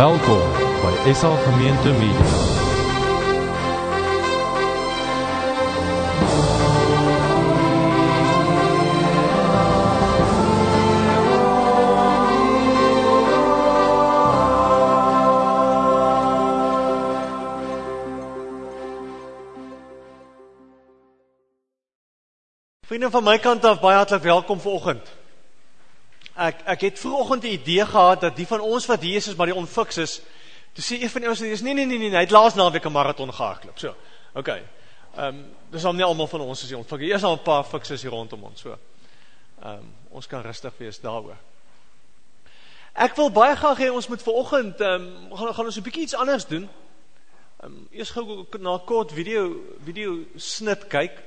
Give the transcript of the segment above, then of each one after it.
Welkom by SA Gemeente Media. Vriende van my kant af baie hartlik welkom vanoggend. Ek ek het vroegoggend 'n idee gehad dat die van ons wat hier is is maar die onfiks is. Toe sê een van ouens dis nee nee nee nee, hy het laas naweek 'n maraton gehardloop. So. OK. Ehm um, dis al nie almal van ons is die onfiks. Eers al 'n paar fikses hier rondom ons so. Ehm um, ons kan rustig wees daaroor. Ek wil baie graag hê ons moet vanoggend ehm um, gaan gaan ons 'n bietjie iets anders doen. Ehm um, eers gou na 'n kort video video snit kyk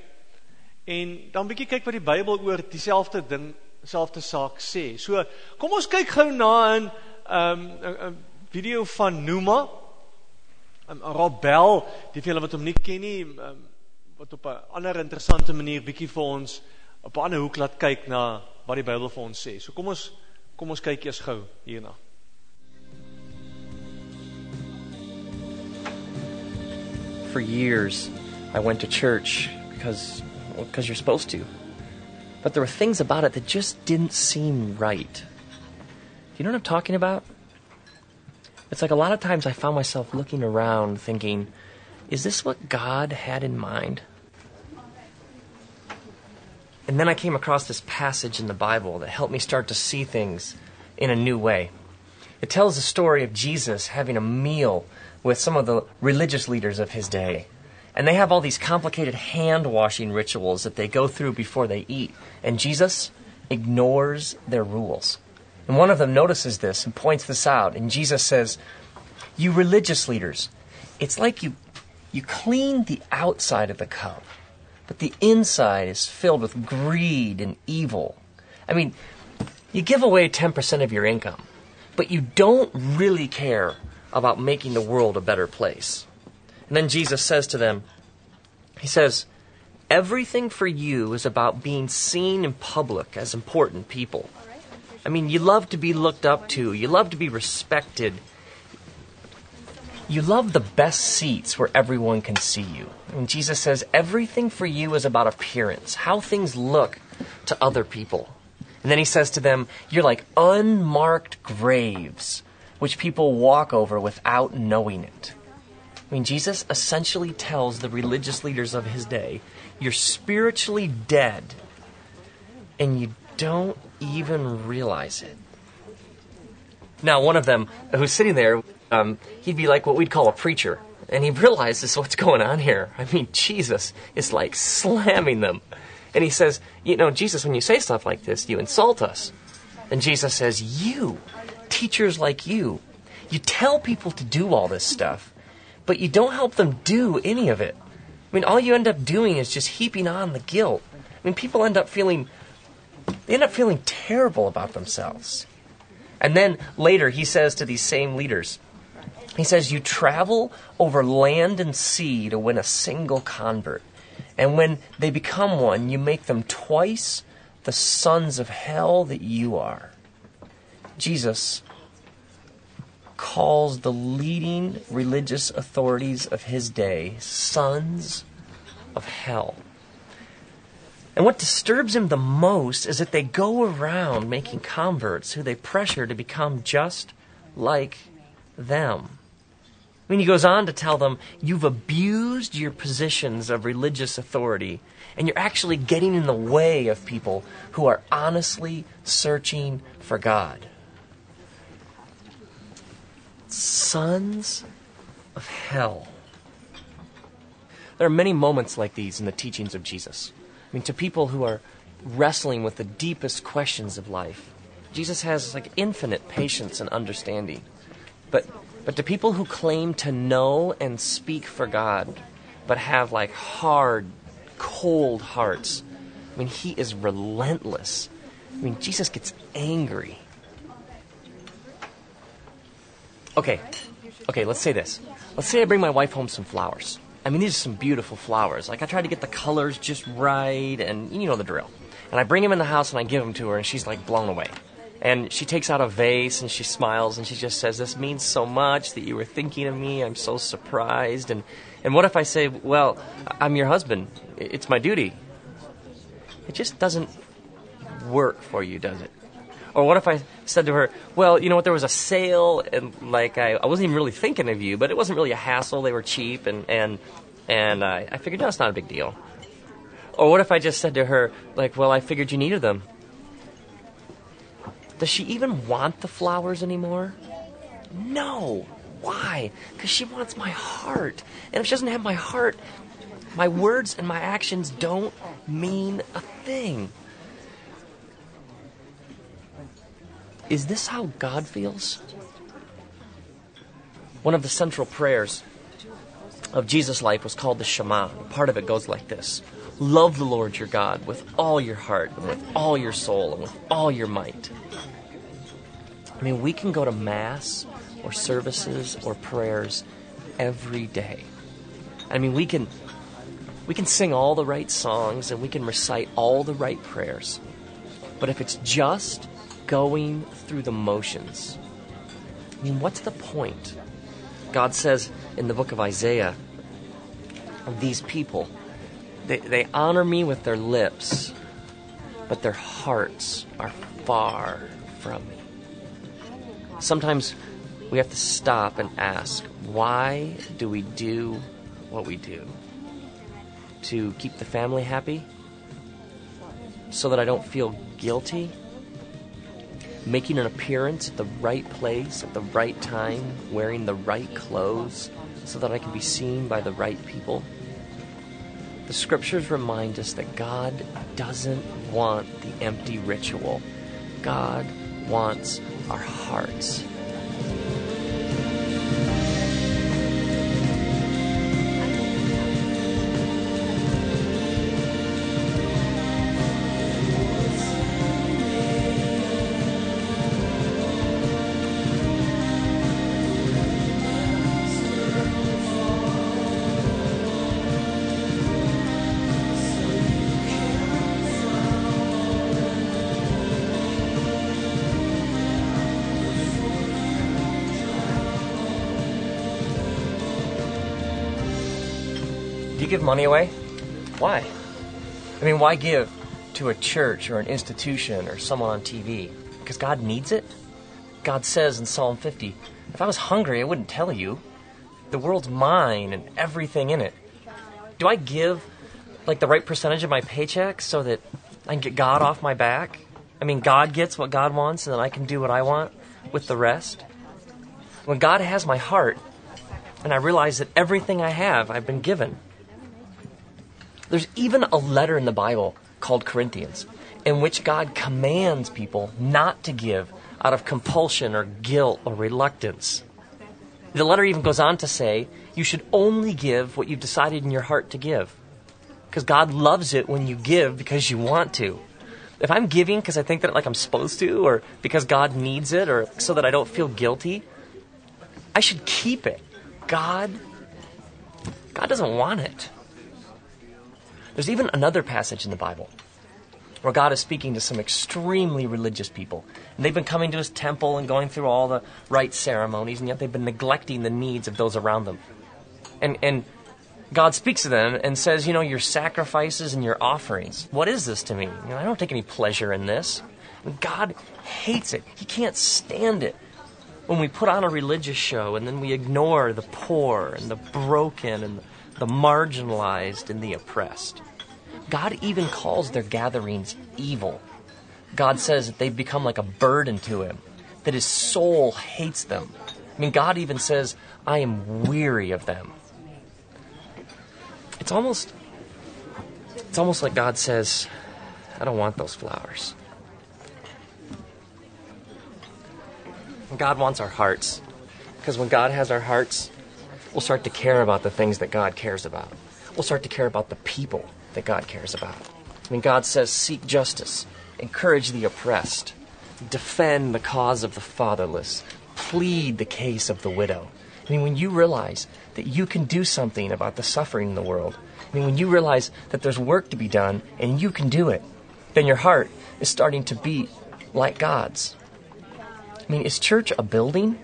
en dan bietjie kyk wat die Bybel oor dieselfde ding, selfde saak sê. So, kom ons kyk gou na 'n ehm 'n video van Numa. Um, Robel, die vir julle wat hom nie ken nie, um, wat op 'n ander interessante manier bietjie vir ons op 'n ander hoek laat kyk na wat die Bybel vir ons sê. So kom ons kom ons kyk eers gou hierna. For years, I went to church because because you're supposed to. But there were things about it that just didn't seem right. Do You know what I'm talking about? It's like a lot of times I found myself looking around thinking, is this what God had in mind? And then I came across this passage in the Bible that helped me start to see things in a new way. It tells the story of Jesus having a meal with some of the religious leaders of his day. And they have all these complicated hand washing rituals that they go through before they eat. And Jesus ignores their rules. And one of them notices this and points this out. And Jesus says, You religious leaders, it's like you, you clean the outside of the cup, but the inside is filled with greed and evil. I mean, you give away 10% of your income, but you don't really care about making the world a better place. And then Jesus says to them, He says, Everything for you is about being seen in public as important people. I mean, you love to be looked up to, you love to be respected. You love the best seats where everyone can see you. And Jesus says, Everything for you is about appearance, how things look to other people. And then he says to them, You're like unmarked graves, which people walk over without knowing it. I mean, Jesus essentially tells the religious leaders of his day, you're spiritually dead, and you don't even realize it. Now, one of them who's sitting there, um, he'd be like what we'd call a preacher, and he realizes what's going on here. I mean, Jesus is like slamming them. And he says, You know, Jesus, when you say stuff like this, you insult us. And Jesus says, You, teachers like you, you tell people to do all this stuff but you don't help them do any of it. I mean, all you end up doing is just heaping on the guilt. I mean, people end up feeling they end up feeling terrible about themselves. And then later he says to these same leaders, he says, You travel over land and sea to win a single convert. And when they become one, you make them twice the sons of hell that you are. Jesus calls the leading religious authorities of his day sons of hell. And what disturbs him the most is that they go around making converts who they pressure to become just like them. I mean, he goes on to tell them, you've abused your positions of religious authority, and you're actually getting in the way of people who are honestly searching for God sons of hell. There are many moments like these in the teachings of Jesus. I mean, to people who are wrestling with the deepest questions of life, Jesus has like infinite patience and understanding. But but to people who claim to know and speak for God, but have like hard, cold hearts, I mean, he is relentless. I mean, Jesus gets angry. Okay, okay, let's say this. Let's say I bring my wife home some flowers. I mean, these are some beautiful flowers. Like, I try to get the colors just right, and you know the drill. And I bring them in the house and I give them to her, and she's like blown away. And she takes out a vase and she smiles and she just says, This means so much that you were thinking of me. I'm so surprised. And, and what if I say, Well, I'm your husband? It's my duty. It just doesn't work for you, does it? Or what if I said to her, well, you know what, there was a sale and like I, I wasn't even really thinking of you, but it wasn't really a hassle. They were cheap and, and, and I, I figured, no, it's not a big deal. Or what if I just said to her, like, well, I figured you needed them. Does she even want the flowers anymore? No. Why? Because she wants my heart. And if she doesn't have my heart, my words and my actions don't mean a thing. Is this how God feels? One of the central prayers of Jesus' life was called the Shema. Part of it goes like this Love the Lord your God with all your heart, and with all your soul, and with all your might. I mean, we can go to Mass or services or prayers every day. I mean, we can we can sing all the right songs and we can recite all the right prayers. But if it's just going through the motions, I mean, what's the point? God says in the book of Isaiah these people, they, they honor me with their lips, but their hearts are far from me. Sometimes we have to stop and ask, why do we do what we do? To keep the family happy? So that I don't feel guilty? Making an appearance at the right place at the right time, wearing the right clothes, so that I can be seen by the right people? The scriptures remind us that God doesn't want the empty ritual. God wants our hearts. You give money away? Why? I mean, why give to a church or an institution or someone on TV? Because God needs it? God says in Psalm 50, if I was hungry, I wouldn't tell you. The world's mine and everything in it. Do I give like the right percentage of my paycheck so that I can get God off my back? I mean, God gets what God wants and then I can do what I want with the rest? When God has my heart and I realize that everything I have, I've been given. There's even a letter in the Bible called Corinthians in which God commands people not to give out of compulsion or guilt or reluctance. The letter even goes on to say you should only give what you've decided in your heart to give. Because God loves it when you give because you want to. If I'm giving because I think that like I'm supposed to or because God needs it or so that I don't feel guilty, I should keep it. God God doesn't want it. There's even another passage in the Bible where God is speaking to some extremely religious people. And they've been coming to his temple and going through all the right ceremonies, and yet they've been neglecting the needs of those around them. And, and God speaks to them and says, You know, your sacrifices and your offerings, what is this to me? You know, I don't take any pleasure in this. And God hates it, He can't stand it. When we put on a religious show and then we ignore the poor and the broken and the marginalized and the oppressed. God even calls their gatherings evil. God says that they've become like a burden to him, that his soul hates them. I mean, God even says, I am weary of them. It's almost it's almost like God says, I don't want those flowers. God wants our hearts. Because when God has our hearts, we'll start to care about the things that God cares about. We'll start to care about the people that God cares about. I mean, God says, seek justice, encourage the oppressed, defend the cause of the fatherless, plead the case of the widow. I mean, when you realize that you can do something about the suffering in the world, I mean, when you realize that there's work to be done and you can do it, then your heart is starting to beat like God's. I mean, is church a building?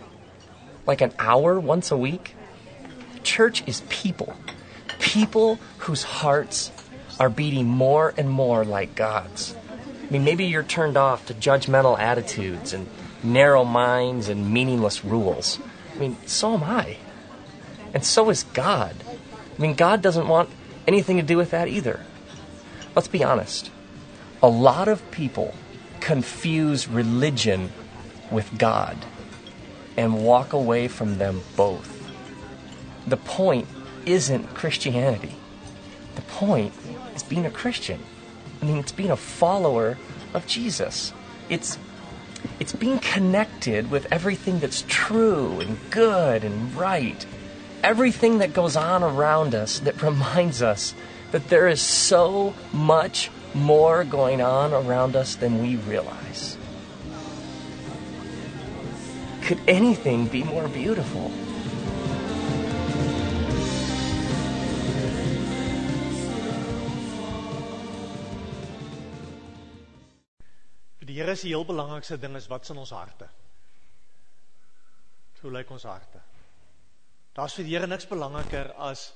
Like an hour once a week? Church is people. People whose hearts are beating more and more like God's. I mean, maybe you're turned off to judgmental attitudes and narrow minds and meaningless rules. I mean, so am I. And so is God. I mean, God doesn't want anything to do with that either. Let's be honest. A lot of people confuse religion with God and walk away from them both. The point isn't Christianity. The point is being a Christian. I mean, it's being a follower of Jesus. It's it's being connected with everything that's true and good and right. Everything that goes on around us that reminds us that there is so much more going on around us than we realize. Could anything be more beautiful? Here is die heel belangrikste ding is wat's in ons harte. Hoe lyk ons harte? Daar's vir die Here niks belangriker as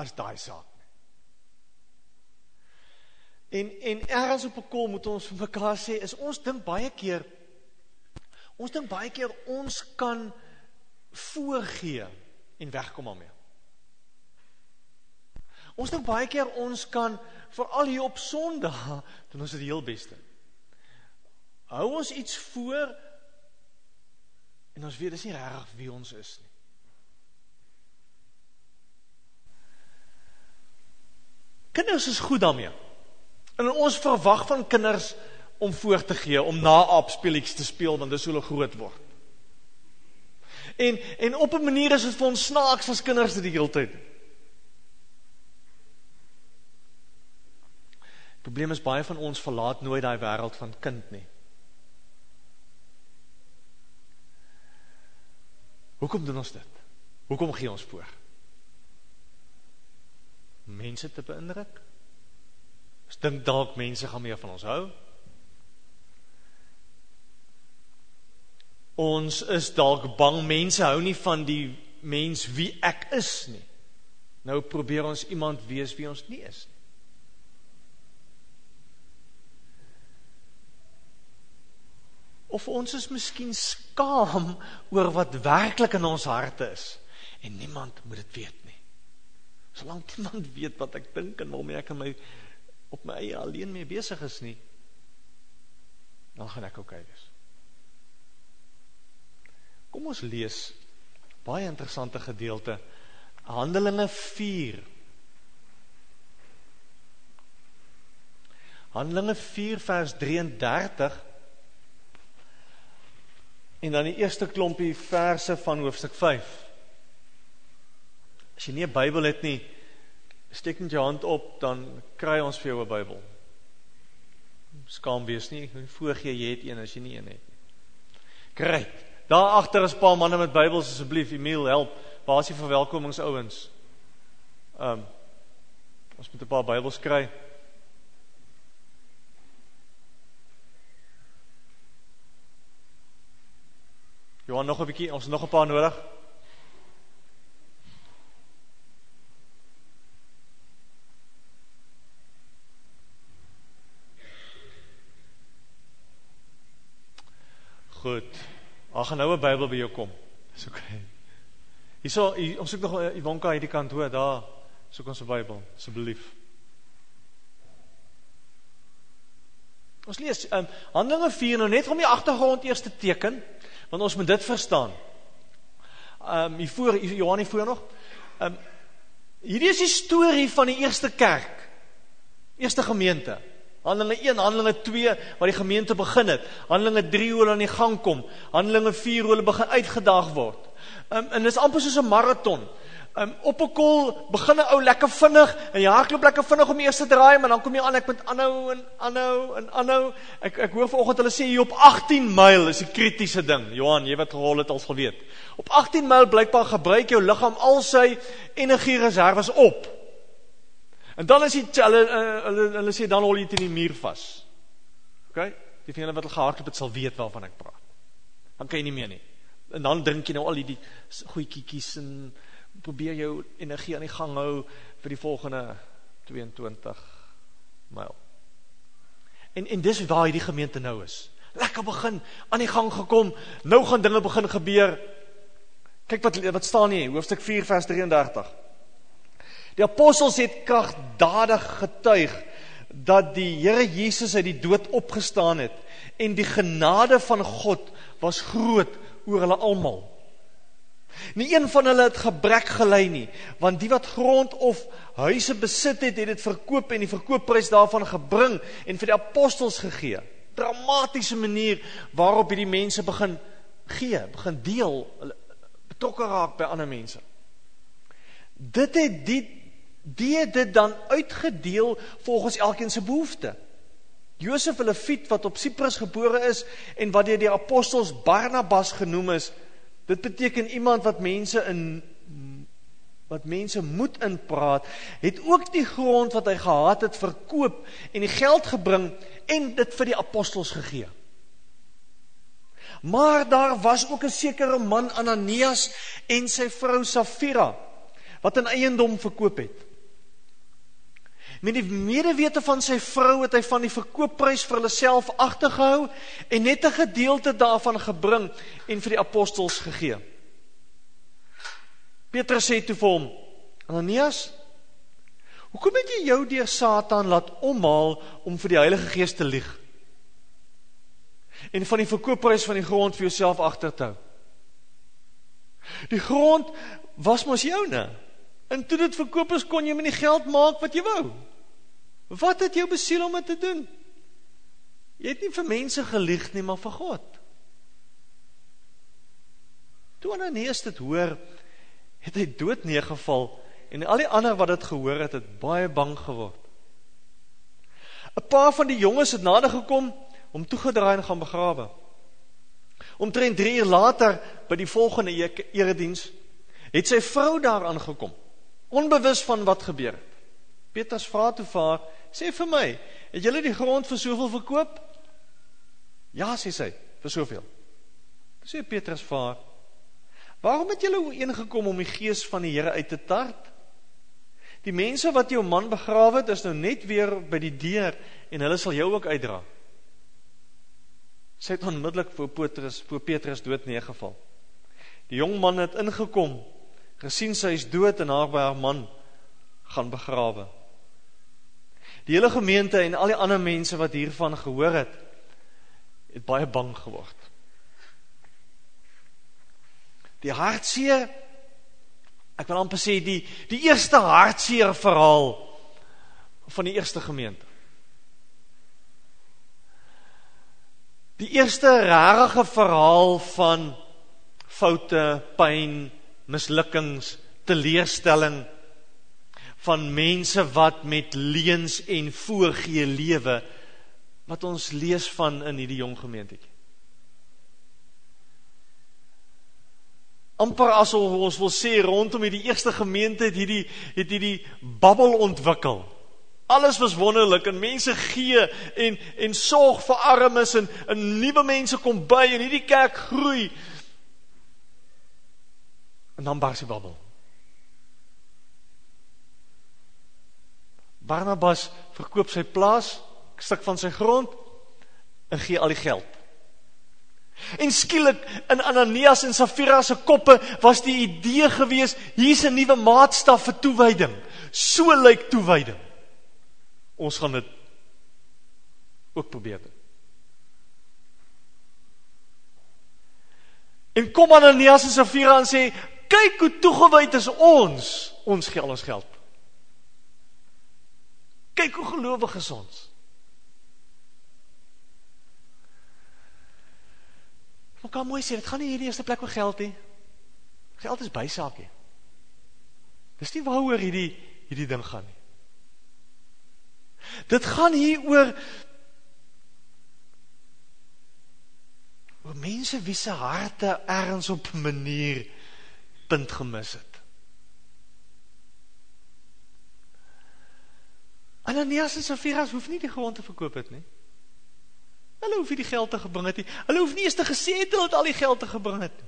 as daai saak nie. En en ergens op 'n kol moet ons vir mekaar sê is ons dink baie keer ons dink baie keer ons kan voorgee en wegkom daarmee. Ons dink baie keer ons kan veral hier op Sondag doen ons dit heel beste. Hou ons iets voor en ons weet dis nie regtig wie ons is nie. Kinders is goed daarmee. En ons verwag van kinders om voor te gee, om na aapspeelies te speel want dis hoe hulle groot word. En en op 'n manier is dit vir ons snaaks as kinders dit die hele tyd. Die probleem is baie van ons verlaat nooit daai wêreld van kind nie. Hoekom doen ons dit? Hoekom gee ons voor? Mense te beïndruk? Ons dink dalk mense gaan meer van ons hou. Ons is dalk bang mense hou nie van die mens wie ek is nie. Nou probeer ons iemand wees wie ons nie is nie. Of ons is miskien skaam oor wat werklik in ons harte is en niemand moet dit weet nie. Solank niemand weet wat ek dink en waarmee ek my op my eie alleen mee besig is nie, dan gaan ek oukei okay wees. Kom ons lees baie interessante gedeelte Handelinge 4 Handelinge 4 vers 33 en dan die eerste klompie verse van hoofstuk 5. As jy nie 'n Bybel het nie, steek net jou hand op, dan kry ons vir jou 'n Bybel. Skaam wees nie, voorgee jy het een as jy nie een het nie. Kry. Daar agter is 'n paar manne met Bybels asseblief, Emil, help. Waar is die verwelkomingsouens? Ehm um, ons moet 'n paar Bybels kry. Johan nog 'n bietjie, ons het nog 'n paar nodig. Goed. Ag gaan nou 'n Bybel by jou kom. Dis. Okay. Hierso, hier, ons soek nog Ivanka hierdie kant hoor, daar soek ons 'n Bybel, asseblief. Ons lees um, Handelinge 4 nou net om die agtergrond eers te teken want ons moet dit verstaan. Ehm um, hier voor Johan hier voor nog. Ehm um, hierdie is die storie van die eerste kerk. Eerste gemeente. Handelinge 1, Handelinge 2 waar die gemeente begin het. Handelinge 3 hoe hulle aan die gang kom. Handelinge 4 hoe hulle begin uitgedaag word. Ehm um, en dis amper soos 'n maraton um, op 'n kol begin 'n ou lekker vinnig en jy hardloop lekker vinnig om eers te draai, maar dan kom jy aan ek moet aanhou en aanhou en aanhou. Ek ek hoor vanoggend hulle sê hier op 18 myl is die kritiese ding. Johan, jy wat gerol het al geweet. Op 18 myl blykbaar gebruik jou liggaam al sy energiereserves op. En dan is dit hulle hulle hulle sê dan hol jy teen die muur vas. OK? Die van julle wat al gehardloop het sal weet waarvan ek praat. dan kan jy nie meer nie. En dan drink jy nou al die goedjies en probeer jou energie aan die gang hou vir die volgende 22 myl. En en dis waar hierdie gemeente nou is. Lekker begin, aan die gang gekom. Nou gaan dinge begin gebeur. Kyk wat wat staan hier, hoofstuk 4 vers 33. Die apostels het kragtadig getuig dat die Here Jesus uit die dood opgestaan het en die genade van God was groot oor hulle almal. Nie een van hulle het gebrek gelei nie, want die wat grond of huise besit het, het dit verkoop en die verkoopprys daarvan gebring en vir die apostels gegee. Dramatiese manier waarop hierdie mense begin gee, begin deel, hulle betrokke raak by ander mense. Dit het die die het dit dan uitgedeel volgens elkeen se behoefte. Josef hulle Fiet wat op Siprus gebore is en wat deur die apostels Barnabas genoem is, Dit beteken iemand wat mense in wat mense moet inpraat, het ook die grond wat hy gehad het verkoop en die geld gebring en dit vir die apostels gegee. Maar daar was ook 'n sekere man Ananias en sy vrou Safira wat 'n eiendom verkoop het. Met die medewete van sy vrou het hy van die verkoopprys vir hulle self agtergehou en net 'n gedeelte daarvan gebring en vir die apostels gegee. Petrus sê toe vir hom: "Ananias, hoekom het jy jou deur Satan laat omhaal om vir die Heilige Gees te lieg en van die verkoopprys van die grond vir jouself agter te hou? Die grond was mos joune. En toe dit verkoop is, kon jy met die geld maak wat jy wou." Wat het jou besiel om dit te doen? Jy het nie vir mense gelieg nie, maar vir God. Toe Ananias dit hoor, het hy dood neergeval en al die ander wat dit gehoor het, het baie bang geword. 'n Paar van die jonges het nader gekom om toegedraai en gaan begrawe. Omtrent 3 uur later by die volgende erediens het sy vrou daar aangekom, onbewus van wat gebeur het. Petrus vra toe vir haar: Sê vir my, het julle die grond vir soveel verkoop? Ja, sê sy, vir soveel. Sê Petrus vir haar: Waarom het julle ooreengekom om die gees van die Here uit te tart? Die mense wat jou man begrawe het, is nou net weer by die deur en hulle sal jou ook uitdra. Sy het onmiddellik voor Petrus, voor Petrus dood neergeval. Die jong man het ingekom, gesien sy is dood en haar by haar man gaan begrawe. Die hele gemeente en al die ander mense wat hiervan gehoor het, het baie bang geword. Die hartseer ek wil amper sê die die eerste hartseer verhaal van die eerste gemeente. Die eerste rarige verhaal van foute, pyn, mislukkings, teleurstelling van mense wat met leuns en voorgee lewe wat ons lees van in hierdie jong gemeentetjie. amper asof ons wil sê rondom hierdie eerste gemeente het hierdie het hierdie babbel ontwikkel. Alles was wonderlik en mense gee en en sorg vir armes en 'n nuwe mense kom by en hierdie kerk groei. En dan bars die babbel. Barnabas verkoop sy plaas, 'n stuk van sy grond en gee al die geld. En skielik in Ananias en Safira se koppe was die idee gewees, hier's 'n nuwe maatstaf vir toewyding. So lyk toewyding. Ons gaan dit ook probeer. En kom Ananias en Safira en sê, "Kyk hoe toegewyd is ons. Ons gee al ons geld." Kyk hoe gelowig is ons. Maar kan mooi sê, dit gaan nie hierdie eerste plek oor geld nie. Geld is bysaakie. Dis nie waaroor hierdie hierdie ding gaan nie. Dit gaan hier oor oor mense wie se harte ergens op 'n manier punt gemis het. Ananias en Safira hoef nie die grond te verkoop het nie. Hulle hoef nie die geld te gebring het nie. Hulle hoef nie eens te gesê het hulle het al die geld te gebring het.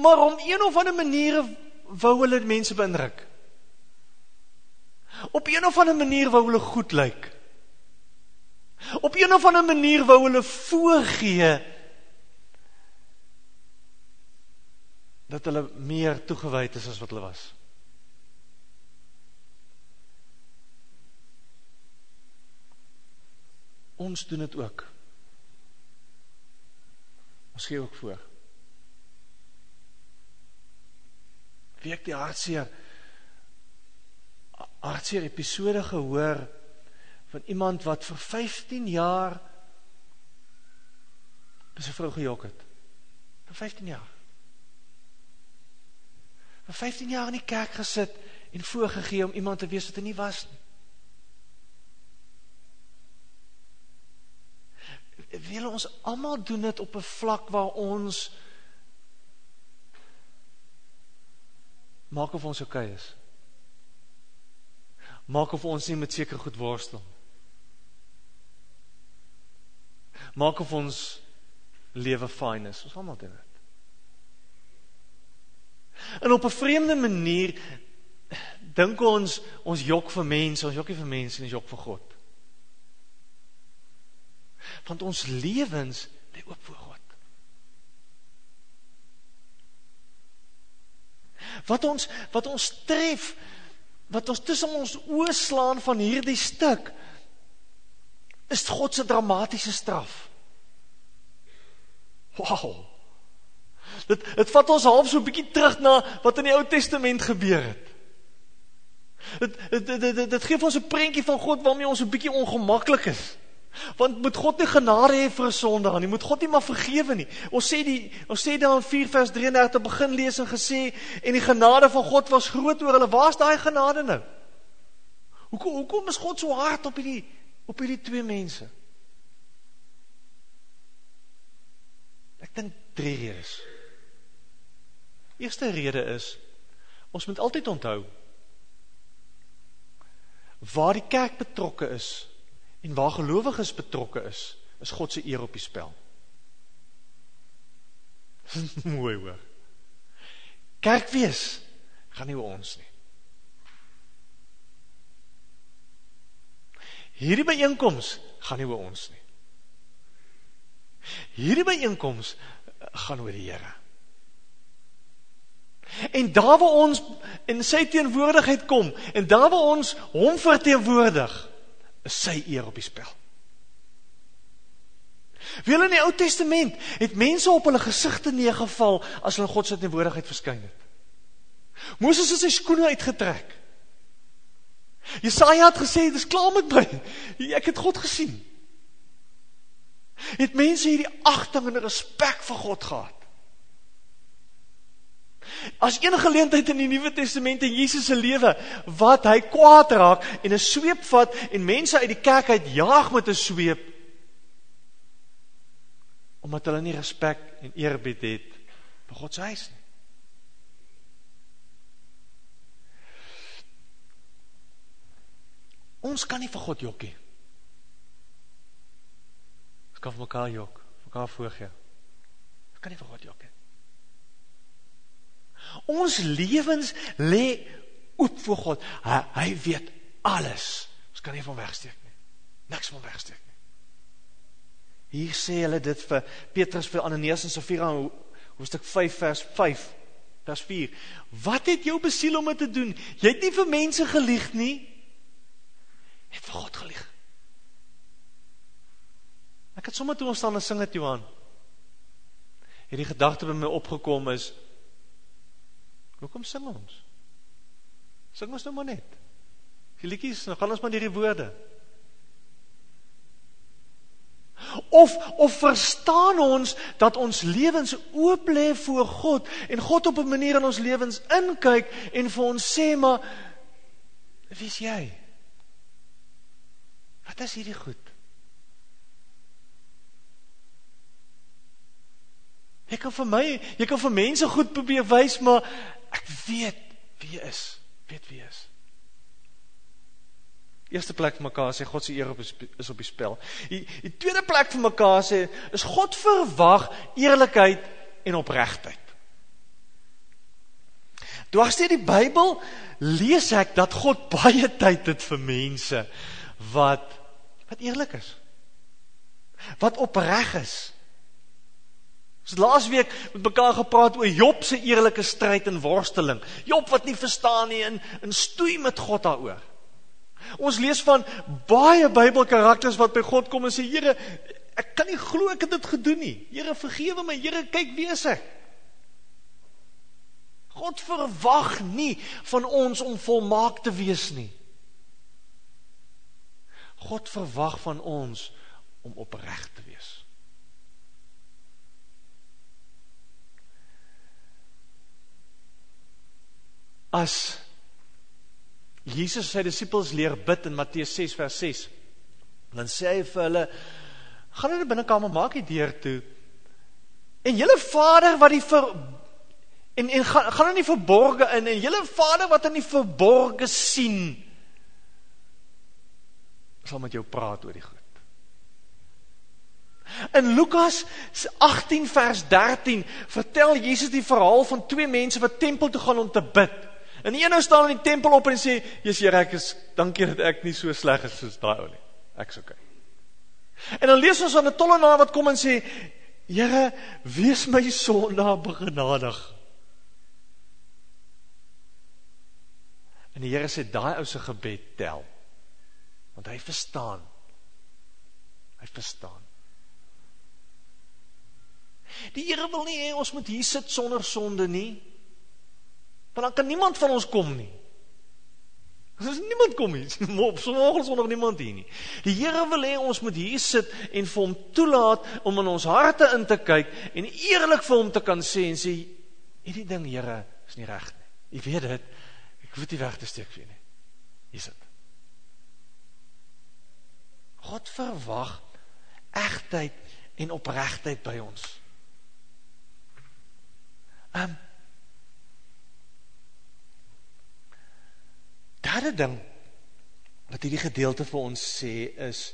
Maar om een of ander manier wou hulle mense beïndruk. Op een of ander manier wou hulle goed lyk. Op een of ander manier wou hulle voorgee dat hulle meer toegewyd is as wat hulle was. Ons doen dit ook. Ons gee ook voor. Wie ek die hartseer hartseer episode gehoor van iemand wat vir 15 jaar by sy vrou gejok het. Vir 15 jaar. Vir 15 jaar in die kerk gesit en voorgegee om iemand te wees wat hy nie was nie. Wil ons almal doen dit op 'n vlak waar ons maak of ons oukei okay is. Maak of ons nie met seker goed worstel. Maak of ons lewe fyn is. Ons almal doen dit. En op 'n vreemde manier dink ons ons jok vir mense, ons jok nie vir mense nie, ons jok vir God. Want ons lewens lê oop voor God. Wat ons wat ons tref wat ons tussen ons oë slaan van hierdie stuk is God se dramatiese straf. Wow. Dit dit vat ons half so 'n bietjie terug na wat in die Ou Testament gebeur het. Dit dit dit dit, dit gee vir ons 'n prentjie van God waarmee ons 'n bietjie ongemaklik is. Want moet God nie genade hê vir 'n sondaar nie? Moet God nie maar vergewe nie? Ons sê die ons sê dan in 4 vers 33 begin lees en gesê en die genade van God was groot oor hulle. Waar's daai genade nou? Hoekom hoekom is God so hard op hierdie op hierdie twee mense? Ek dink drie redes. Eerste rede is ons moet altyd onthou waar die kerk betrokke is En waar gelowiges betrokke is, is God se eer op die spel. Mooi hoor. Kerk wees gaan nie oor ons nie. Hierdie byeenkoms gaan nie oor ons nie. Hierdie byeenkoms gaan oor die Here. En daar waar ons in sy teenwoordigheid kom en daar waar ons hom verteenwoordig, is sy eer op die spel. Wil in die Ou Testament het mense op hulle gesigte neergeval as hulle God se teenwoordigheid verskyn het. Moses het sy skoene uitgetrek. Jesaja het gesê dis klaar met my. Ek het God gesien. Het mense hierdie agting en respek vir God gehad. As enige geleentheid in die Nuwe Testament in Jesus se lewe wat hy kwaad raak en 'n sweep vat en mense uit die kerk uit jaag met 'n sweep omdat hulle nie respek en eerbied het vir God se huis nie. Ons kan nie vir God jokkie. Ons kan vir mekaar jok, vir mekaar voorgee. Ons kan nie vir. Ons lewens lê oop voor God. Hy, hy weet alles. Ons kan nie van wegsteek nie. Niks van wegsteek nie. Hier sê hulle dit vir Petrus vir Ananias en Safira hoofstuk 5 vers 5 vers 4. Wat het jou besiel om dit te doen? Jy het nie vir mense gelieg nie. Jy het vir God gelieg. Ek het sommer toe ons staan en sing dit Johan. Hierdie gedagte by my opgekom is Hoekom sing ons? Sing ons nou maar net. Die liedjies, nou gaan ons maar deur die woorde. Of of verstaan ons dat ons lewens oop lê voor God en God op 'n manier in ons lewens inkyk en vir ons sê maar wie's jy? Wat is hierdie goed? Jy kan vir my, jy kan vir mense goed probeer wys, maar Ek weet wie jy is. Weet wie jy is. Eerste plek vir mekaar sê God se eer op is, is op die spel. Die, die tweede plek vir mekaar sê is God verwag eerlikheid en opregtheid. Dwars deur die Bybel lees ek dat God baie tyd het vir mense wat wat eerlik is. Wat opreg is. Ons het laasweek met mekaar gepraat oor Job se eerlike stryd en worsteling. Job wat nie verstaan nie en in stoei met God daaroor. Ons lees van baie Bybelkarakters wat by God kom en sê Here, ek kan nie glo ek het dit gedoen nie. Here, vergewe my. Here, kyk wie is ek? God verwag nie van ons om volmaak te wees nie. God verwag van ons om opreg te wees. As Jesus sy disippels leer bid in Matteus 6 vers 6. Dan sê hy vir hulle: "Gaan in die binnekamer, maak die deur toe. En julle Vader wat die ver en en gaan gaan in die verborge in en julle Vader wat in die verborge sien sal met jou praat oor die goed." In Lukas 18 vers 13 vertel Jesus die verhaal van twee mense wat tempel toe gaan om te bid. En die een nou staan in die tempel op en sê, "Jesus Here, ek is dankie dat ek nie so sleg is soos daai ou nie. Ek's okay." En dan lees ons van 'n tollenaar wat kom en sê, "Here, wees my sondaar begenadig." En die Here sê daai ou se gebed tel. Want hy verstaan. Hy verstaan. Die Here wil nie hê ons moet hier sit sonder sonde nie. Want dan kan niemand van ons kom nie. As niemand kom nie, op sommige sonder niemand hier nie. Die Here wil hê ons moet hier sit en vir hom toelaat om in ons harte in te kyk en eerlik vir hom te kan sê en sê hierdie ding Here is nie reg nie. U weet dit. Ek hoef dit weg te steek vir u nie. Hier sit. God verwag egtheid en opregtheid by ons. Ehm um, derde ding wat hierdie gedeelte vir ons sê is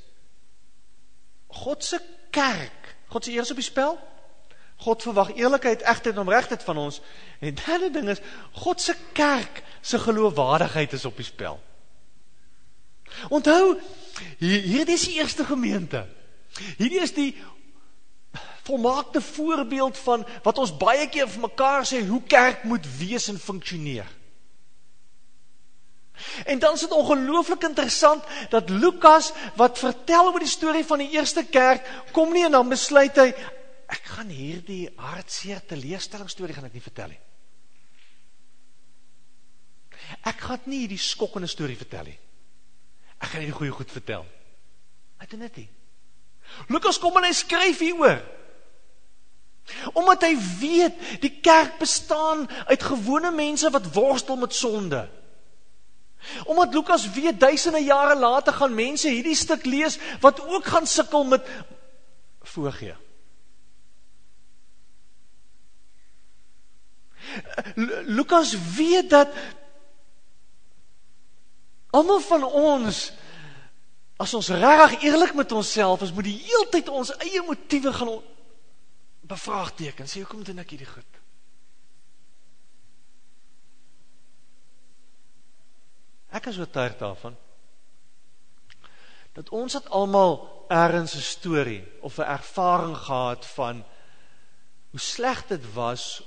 God se kerk, God se eers op die spel. God verwag eerlikheid, egtheid en opregtheid van ons. En derde ding is God se kerk se geloofwaardigheid is op die spel. Onthou, hierdie is die eerste gemeente. Hierdie is die volmaakte voorbeeld van wat ons baie keer vir mekaar sê hoe kerk moet wees en funksioneer. En dan is dit ongelooflik interessant dat Lukas wat vertel oor die storie van die eerste kerk, kom nie en dan besluit hy ek gaan hierdie hartseer teleurstellingsstorie gaan ek nie vertel nie. Ek gaan nie hierdie skokkende storie vertel nie. Ek gaan hierdie goeie goed vertel. Wat doen dit nie? Lukas kom en hy skryf hieroor. Omdat hy weet die kerk bestaan uit gewone mense wat worstel met sonde. Omdat Lukas weet duisende jare later gaan mense hierdie stuk lees wat ook gaan sukkel met voorgee. Lukas weet dat almal van ons as ons regtig eerlik met onsself is, moet die heeltyd ons eie motiewe gaan bevraagteken. Sê hoekom doen ek hierdie goed? Ek is oortuig daarvan dat ons het almal ergens 'n storie of 'n ervaring gehad van hoe sleg dit was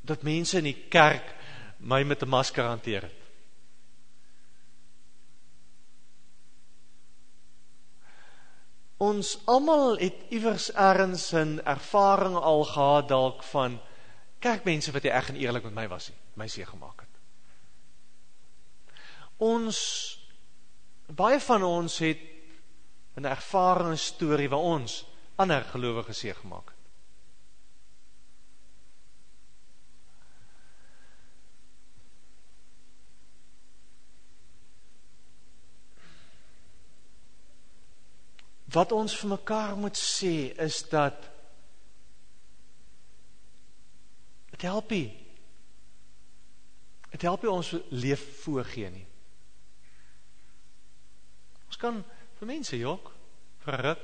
dat mense in die kerk my met 'n masker hanteer het. Ons almal het iewers ergens 'n ervaring al gehad dalk van kerkmense wat nie reg en eerlik met my was nie, my seë gemaak het ons baie van ons het 'n ervaring storie waar ons ander gelowiges seë gemaak het. Wat ons vir mekaar moet sê is dat dit help nie. Dit help nie ons leef voorgee nie. Ons kan vir mense jok, vir ruk.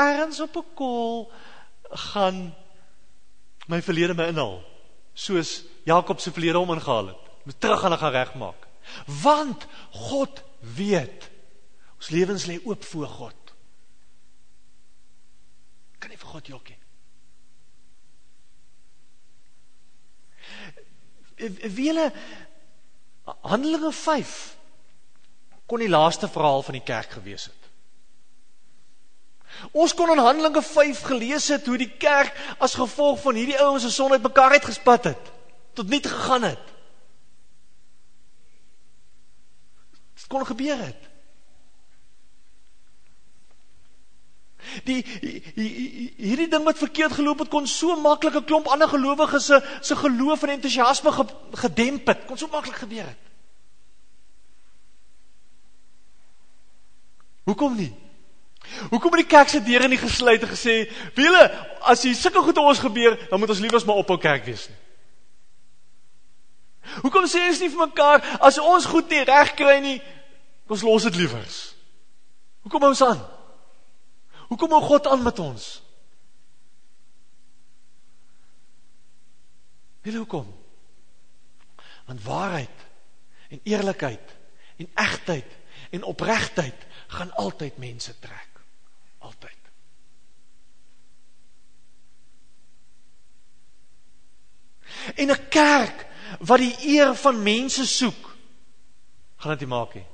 Erns op 'n kol gaan my verlede my inhaal, soos Jakob se verlede hom ingehaal het. Moet terug en gaan regmaak. Want God weet ons lewens lê oop voor God. Kan nie vir God jok nie. Wie hulle Handelinge 5 kon die laaste verhaal van die kerk gewees het. Ons kon in Handelinge 5 gelees het hoe die kerk as gevolg van hierdie ouens se sonheid mekaar uitgespat het, tot niet gegaan het. Dit kon gebeur het. Die hierdie ding wat verkeerd geloop het kon so maklik 'n klomp ander gelowiges se se geloof en entoesiasme gedemp het. Kon so maklik gebeur het. Hoekom nie? Hoekom het die kerk se deure nie gesluit en gesê, "Wiele, as hier sulke goed ons gebeur, dan moet ons liewers maar ophou kerk wees nie." Hoekom sê ons nie vir mekaar as ons goed nie reg kry nie, ons los dit liewers? Hoekom hou ons aan? Hoekom hou God aan met ons? Wiele hoekom? Want waarheid en eerlikheid en egtheid en opregtheid gaan altyd mense trek. Altyd. En 'n kerk wat die eer van mense soek, gaan dit nie maak nie.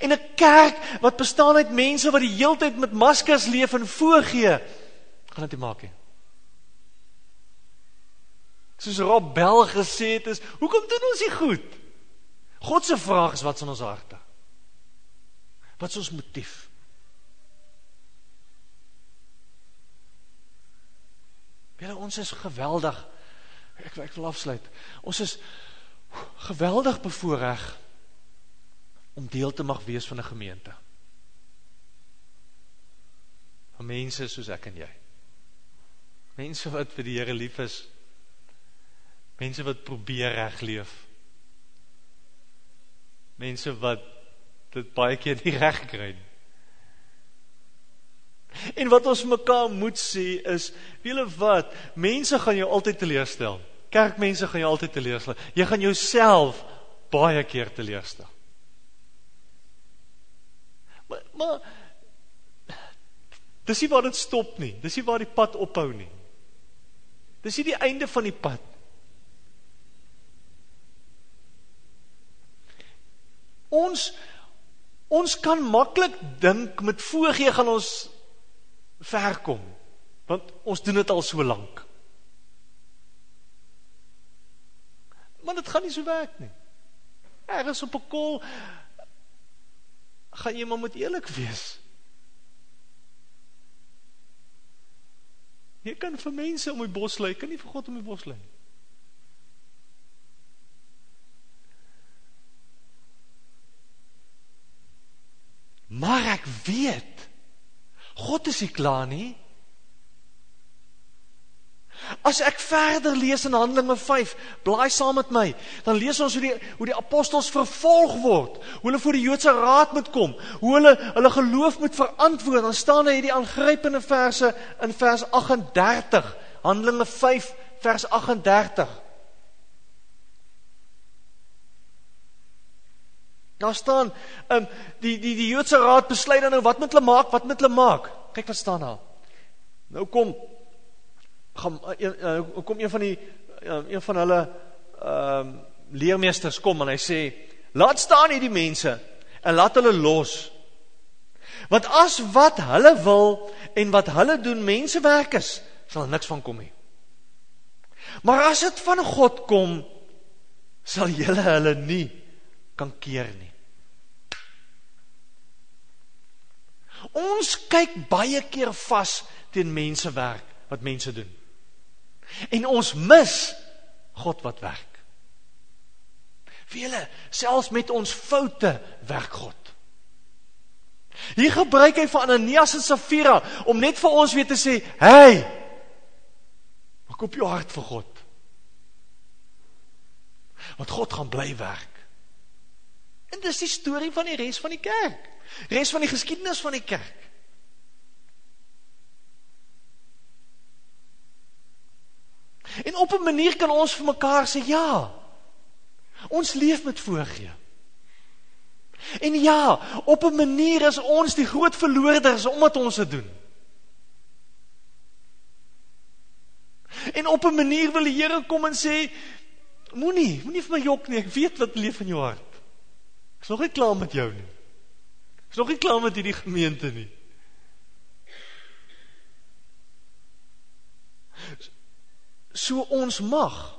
En 'n kerk wat bestaan uit mense wat die heeltyd met maskers leef en voorgee, gaan dit nie maak nie. Soos Rob Bell gesê het is, hoekom doen ons nie goed? God se vraag is wat is in ons harte? Wat is ons motief? Julle ons is geweldig. Ek ek wil afsluit. Ons is geweldig bevoorreg om deel te mag wees van 'n gemeente. Van mense soos ek en jy. Mense wat vir die Here lief is. Mense wat probeer reg leef. Mense wat dit baie keer nie reg kry nie. En wat ons mekaar moet sê is, wiele wat, mense gaan jou altyd teleurstel. Kerkmense gaan jou altyd teleurstel. Jy gaan jouself baie keer teleurstel. Maar, maar dis nie waar dit stop nie. Dis nie waar die pad ophou nie. Dis nie die einde van die pad. Ons Ons kan maklik dink met voorgee gaan ons ver kom. Want ons doen dit al so lank. Maar dit gaan nie so werk nie. Ergens op 'n kol gaan jy maar moet eerlik wees. Jy kan vir mense om die bos lê, kan nie vir God om die bos lê nie. Maar ek weet God is nie klaar nie. As ek verder lees in Handelinge 5, blaai saam met my, dan lees ons hoe die hoe die apostels vervolg word, hoe hulle voor die Joodse raad moet kom, hoe hulle hulle geloof moet verantwoord. Dan staan daar hierdie aangrypende verse in vers 38, Handelinge 5 vers 38. Daar staan, um, die, die, die Joodse raad besluit dan nou, wat moet hulle maak, wat moet hulle maak? Kijk wat staan daar. Nou kom, gaan, uh, kom een van die, uh, een van hulle uh, leermeesters kom en hy sê, laat staan hier die mense en laat hulle los. Want as wat hulle wil en wat hulle doen mensewerk is, sal niks van kom nie. Maar as het van God kom, sal jylle hulle nie kan keer nie. Ons kyk baie keer vas teen mensewerk wat mense doen. En ons mis God wat werk. Vele, selfs met ons foute werk God. Hier gebruik hy vir Ananias en Safira om net vir ons weer te sê, "Hey, maak op jou hart vir God." Want God gaan bly werk. En dis die storie van die res van die kerk. Res van die geskiedenis van die kerk. En op 'n manier kan ons vir mekaar sê ja. Ons leef met voorgee. En ja, op 'n manier is ons die groot verloorders omdat ons dit doen. En op 'n manier wil die Here kom en sê moenie, moenie vir my jok nie. Ek weet wat leef in jou hart. Ek's nog nie klaar met jou nie. Ek's nog nie klaar met hierdie gemeente nie. So ons mag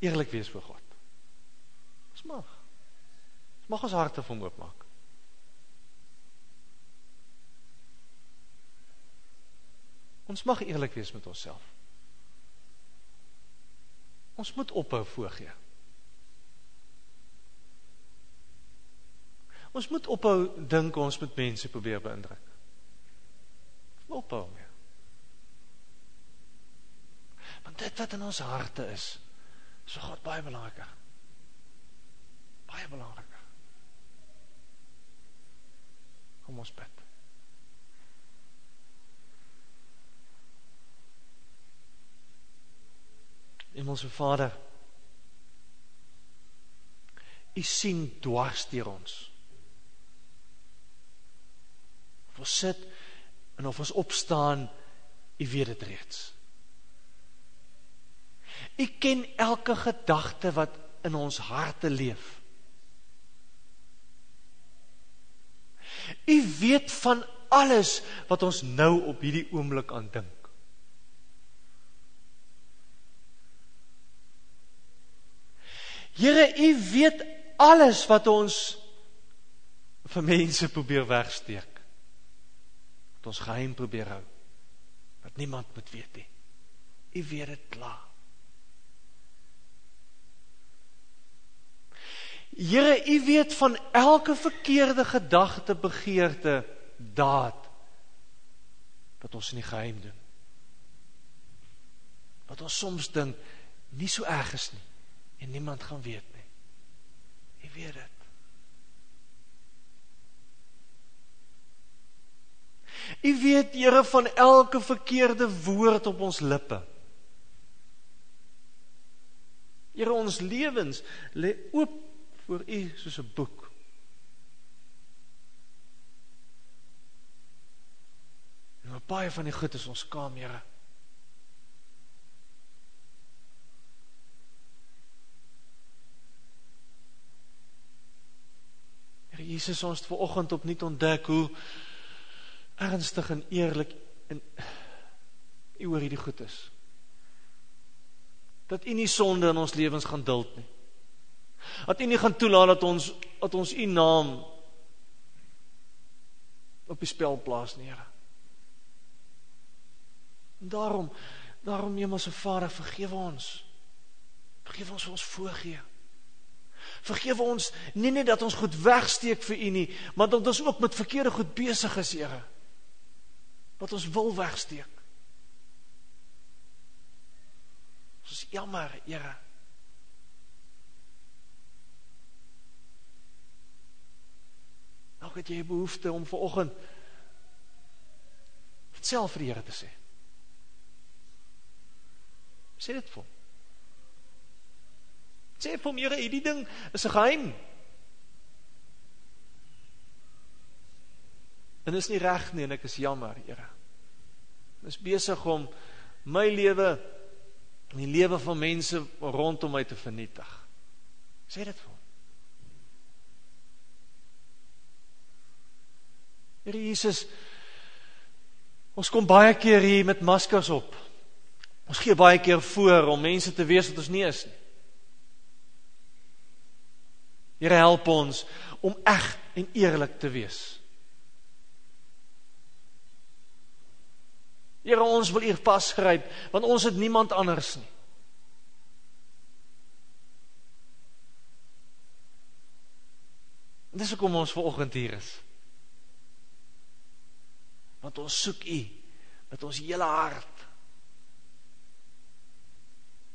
eerlik wees voor God. Ons mag. Ons mag ons harte vir hom oopmaak. Ons mag eerlik wees met onsself. Ons moet ophou voorgee. Ons moet ophou dink ons moet mense probeer beïndruk. Ophou mee. Want dit wat in ons harte is, is God baie belangriker. Baie belangriker. Kom ons bid. Hemelse Vader, U sien dwars deur ons. Of ons sit en of ons opstaan, U weet dit reeds. U ken elke gedagte wat in ons harte leef. U weet van alles wat ons nou op hierdie oomblik aan dink. Here, U weet alles wat ons vir mense probeer wegsteek. Wat ons geheim probeer hou. Wat niemand moet weet nie. U weet dit klaar. Here, U weet van elke verkeerde gedagte, begeerte, daad wat ons in die geheim doen. Wat ons soms dink nie so erg is nie en niemand gaan weet nie. U weet dit. U weet Here van elke verkeerde woord op ons lippe. Here ons lewens lê oop voor U soos 'n boek. En baie van die goed is ons skaam, Here. Here Jesus, ons het ver oggend opnuut ontdek hoe ernstig en eerlik en u oor hierdie goed is. Dat u nie sonde in ons lewens gaan duld nie. Dat u nie gaan toelaat dat ons dat ons u naam op die spel plaas nie, Here. Daarom daarom Hemelse Vader, vergewe ons. Vergewe ons vir ons voorgee. Vergewe ons nie net dat ons goed wegsteek vir U nie, maar dat ons ook met verkeerde goed besig is, Here. Wat ons wil wegsteek. Ons is jammer, Here. Nog het jy behoefte om vanoggend self vir die Here te sê. Sê dit vir hom. Sê vir hom, Here, hierdie ding is 'n geheim. En is nie reg nie en ek is jammer, Here. Ek is besig om my lewe en die lewe van mense rondom my te vernietig. Sê dit vir hom. Here Jesus, ons kom baie keer hier met maskers op. Ons gee baie keer voor om mense te wees wat ons nie is nie. Here help ons om eg en eerlik te wees. Here ons wil U pas gryp want ons het niemand anders nie. Dis hoekom ons ver oggend hier is. Want ons soek U met ons hele hart.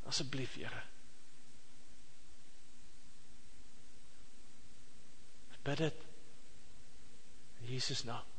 Asseblief, Here. Bid dit. In Jesus naam.